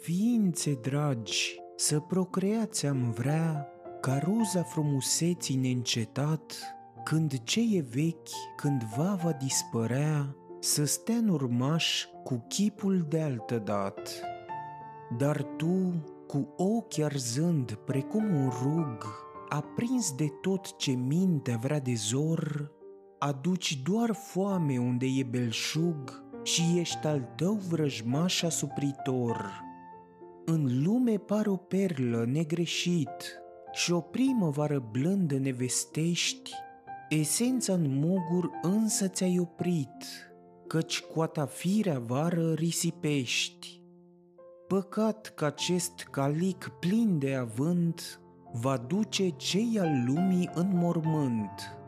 Ființe dragi, să procreați am vrea, ca roza frumuseții neîncetat, când ce e vechi cândva va dispărea, să stea în urmaș cu chipul de altă dat. Dar tu, cu ochi arzând precum un rug, aprins de tot ce minte vrea de zor, aduci doar foame unde e belșug și ești al tău vrăjmaș asupritor. În lume pare o perlă negreșit și o primăvară blândă nevestești, esența în mugur însă ți-ai oprit, căci coata firea vară risipești. Păcat că acest calic plin de avânt va duce cei al lumii în mormânt